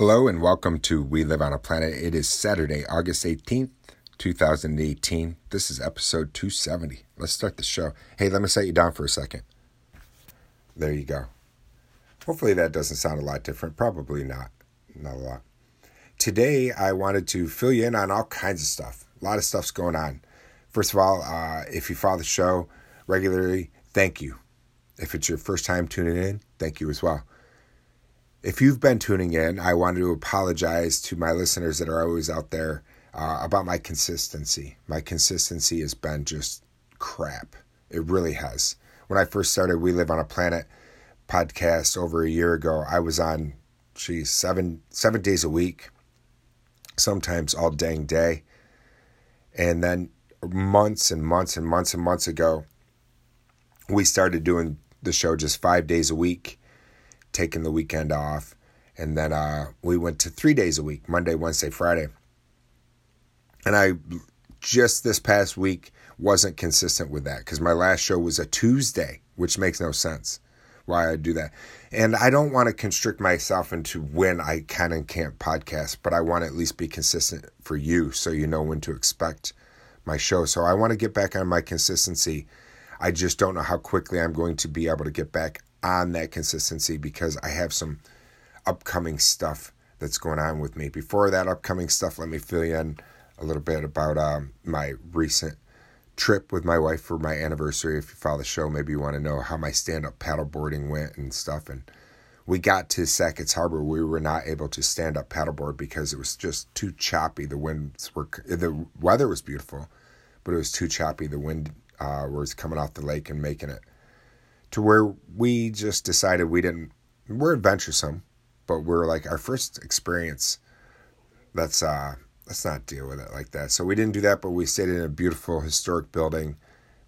Hello and welcome to We Live on a Planet. It is Saturday, August 18th, 2018. This is episode 270. Let's start the show. Hey, let me set you down for a second. There you go. Hopefully that doesn't sound a lot different. Probably not. Not a lot. Today, I wanted to fill you in on all kinds of stuff. A lot of stuff's going on. First of all, uh, if you follow the show regularly, thank you. If it's your first time tuning in, thank you as well. If you've been tuning in, I wanted to apologize to my listeners that are always out there uh, about my consistency. My consistency has been just crap. It really has. When I first started We Live on a Planet podcast over a year ago, I was on, geez, seven seven days a week, sometimes all dang day. And then months and months and months and months ago, we started doing the show just five days a week taking the weekend off. And then uh, we went to three days a week Monday, Wednesday, Friday. And I just this past week wasn't consistent with that because my last show was a Tuesday, which makes no sense why I do that. And I don't want to constrict myself into when I can and can't podcast, but I want to at least be consistent for you so you know when to expect my show. So I want to get back on my consistency. I just don't know how quickly I'm going to be able to get back on that consistency because I have some upcoming stuff that's going on with me. Before that upcoming stuff, let me fill you in a little bit about um, my recent trip with my wife for my anniversary. If you follow the show, maybe you want to know how my stand up paddleboarding went and stuff. And we got to Sackets Harbor. We were not able to stand up paddleboard because it was just too choppy. The winds were, the weather was beautiful, but it was too choppy. The wind uh, was coming off the lake and making it to where we just decided we didn't we're adventuresome but we're like our first experience let's uh let's not deal with it like that. So we didn't do that but we stayed in a beautiful historic building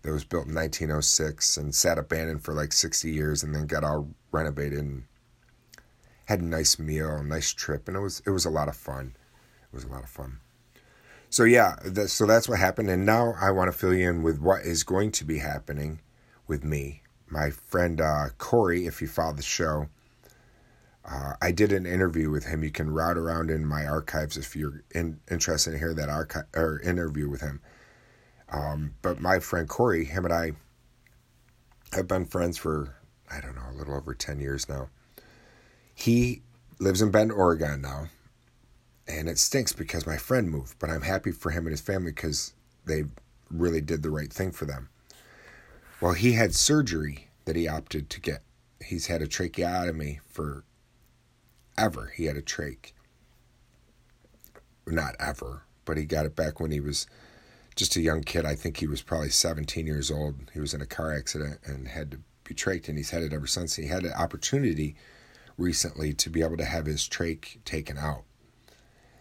that was built in 1906 and sat abandoned for like 60 years and then got all renovated and had a nice meal a nice trip and it was it was a lot of fun. It was a lot of fun. So yeah that, so that's what happened and now i want to fill you in with what is going to be happening with me my friend uh, Corey, if you follow the show, uh, I did an interview with him. You can route around in my archives if you're in, interested in hearing that archive or interview with him. Um, but my friend Corey, him and I have been friends for I don't know a little over ten years now. He lives in Bend, Oregon now, and it stinks because my friend moved. But I'm happy for him and his family because they really did the right thing for them. Well, he had surgery that he opted to get. He's had a tracheotomy for ever. He had a trach. Not ever, but he got it back when he was just a young kid. I think he was probably 17 years old. He was in a car accident and had to be trached, and he's had it ever since. He had an opportunity recently to be able to have his trach taken out.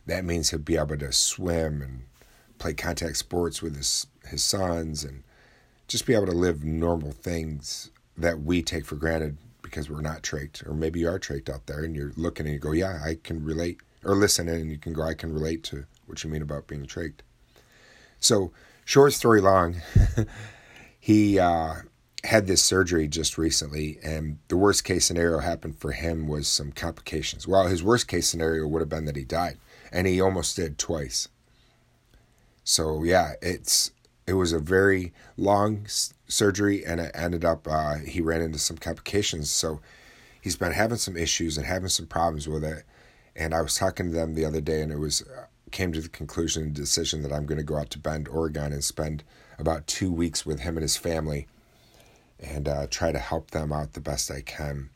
That means he'll be able to swim and play contact sports with his his sons and just be able to live normal things that we take for granted because we're not trached, or maybe you are trached out there and you're looking and you go, yeah, I can relate, or listen and you can go, I can relate to what you mean about being trached. So, short story long, he uh, had this surgery just recently, and the worst case scenario happened for him was some complications. Well, his worst case scenario would have been that he died, and he almost did twice. So, yeah, it's it was a very long surgery and it ended up uh, he ran into some complications. So he's been having some issues and having some problems with it. And i was talking to them the other day and it was uh, came to the conclusion and decision that i'm going to go out to bend oregon and spend about two weeks with him and his family and uh, try to help them out the best i can.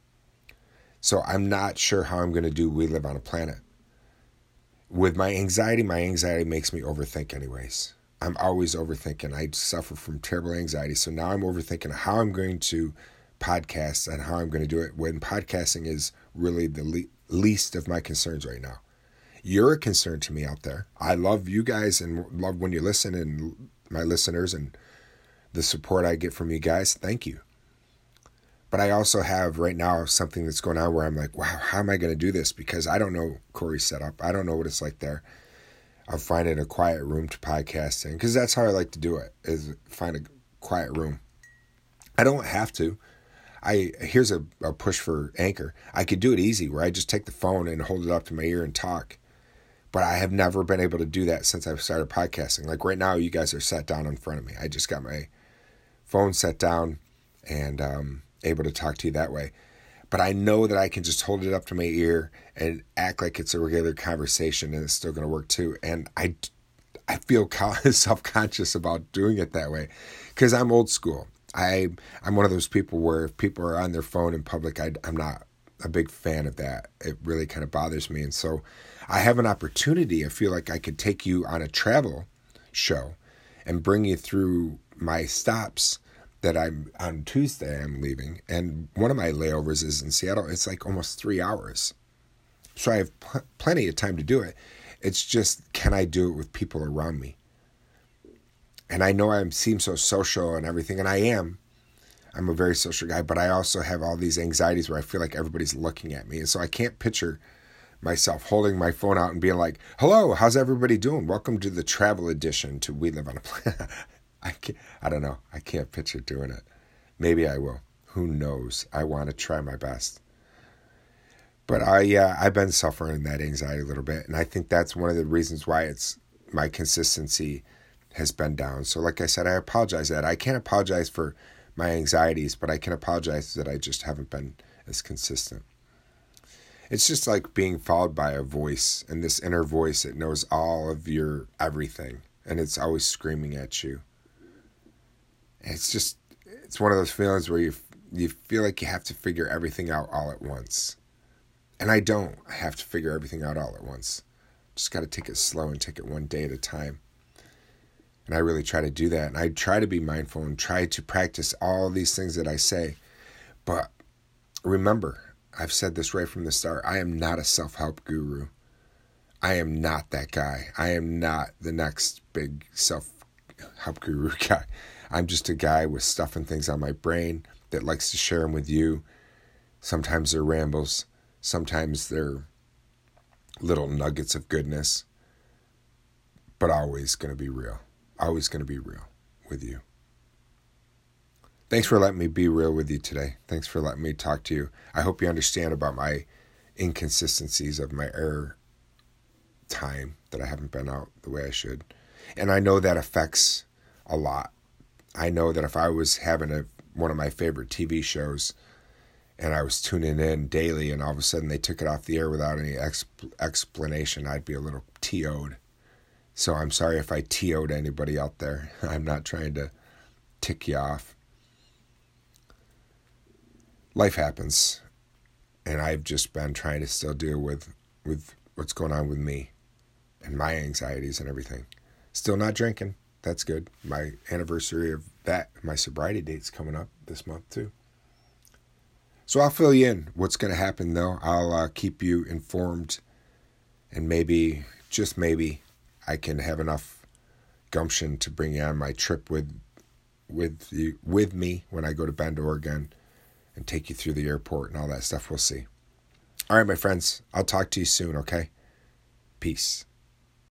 So i'm not sure how i'm going to do we live on a planet. With my anxiety my anxiety makes me overthink anyways I'm always overthinking. I suffer from terrible anxiety. So now I'm overthinking how I'm going to podcast and how I'm going to do it when podcasting is really the le- least of my concerns right now. You're a concern to me out there. I love you guys and love when you listen and my listeners and the support I get from you guys. Thank you. But I also have right now something that's going on where I'm like, wow, how am I going to do this? Because I don't know Corey's setup. I don't know what it's like there. I'm finding a quiet room to podcast in because that's how I like to do it is find a quiet room. I don't have to. I here's a, a push for anchor. I could do it easy where I just take the phone and hold it up to my ear and talk. But I have never been able to do that since I've started podcasting. Like right now, you guys are sat down in front of me. I just got my phone set down and um, able to talk to you that way. But I know that I can just hold it up to my ear and act like it's a regular conversation and it's still going to work too. And I, I feel self conscious about doing it that way because I'm old school. I I'm one of those people where if people are on their phone in public, I, I'm not a big fan of that. It really kind of bothers me, and so I have an opportunity. I feel like I could take you on a travel show and bring you through my stops that I'm on Tuesday. I'm leaving, and one of my layovers is in Seattle. It's like almost three hours, so I have pl- plenty of time to do it. It's just can I do it with people around me? and I know I seem so social and everything, and I am. I'm a very social guy, but I also have all these anxieties where I feel like everybody's looking at me, and so I can't picture myself holding my phone out and being like, "Hello, how's everybody doing? Welcome to the travel edition to We Live on a Planet." I can't, I don't know. I can't picture doing it. Maybe I will. Who knows? I want to try my best. But I, yeah, I've been suffering that anxiety a little bit, and I think that's one of the reasons why it's my consistency has been down. So, like I said, I apologize that I can't apologize for my anxieties, but I can apologize that I just haven't been as consistent. It's just like being followed by a voice, and this inner voice that knows all of your everything, and it's always screaming at you. It's just, it's one of those feelings where you you feel like you have to figure everything out all at once, and I don't have to figure everything out all at once. Just got to take it slow and take it one day at a time. And I really try to do that. And I try to be mindful and try to practice all these things that I say. But remember, I've said this right from the start I am not a self help guru. I am not that guy. I am not the next big self help guru guy. I'm just a guy with stuff and things on my brain that likes to share them with you. Sometimes they're rambles, sometimes they're little nuggets of goodness, but always going to be real always going to be real with you. Thanks for letting me be real with you today. Thanks for letting me talk to you. I hope you understand about my inconsistencies of my error time that I haven't been out the way I should. And I know that affects a lot. I know that if I was having a one of my favorite TV shows and I was tuning in daily and all of a sudden they took it off the air without any exp- explanation, I'd be a little TO'd. So I'm sorry if I TO'd anybody out there. I'm not trying to tick you off. Life happens. And I've just been trying to still deal with with what's going on with me and my anxieties and everything. Still not drinking. That's good. My anniversary of that, my sobriety date's coming up this month too. So I'll fill you in what's going to happen though. I'll uh, keep you informed and maybe, just maybe, I can have enough gumption to bring you on my trip with with you with me when I go to Bend, Oregon, and take you through the airport and all that stuff. We'll see. All right, my friends. I'll talk to you soon. Okay. Peace.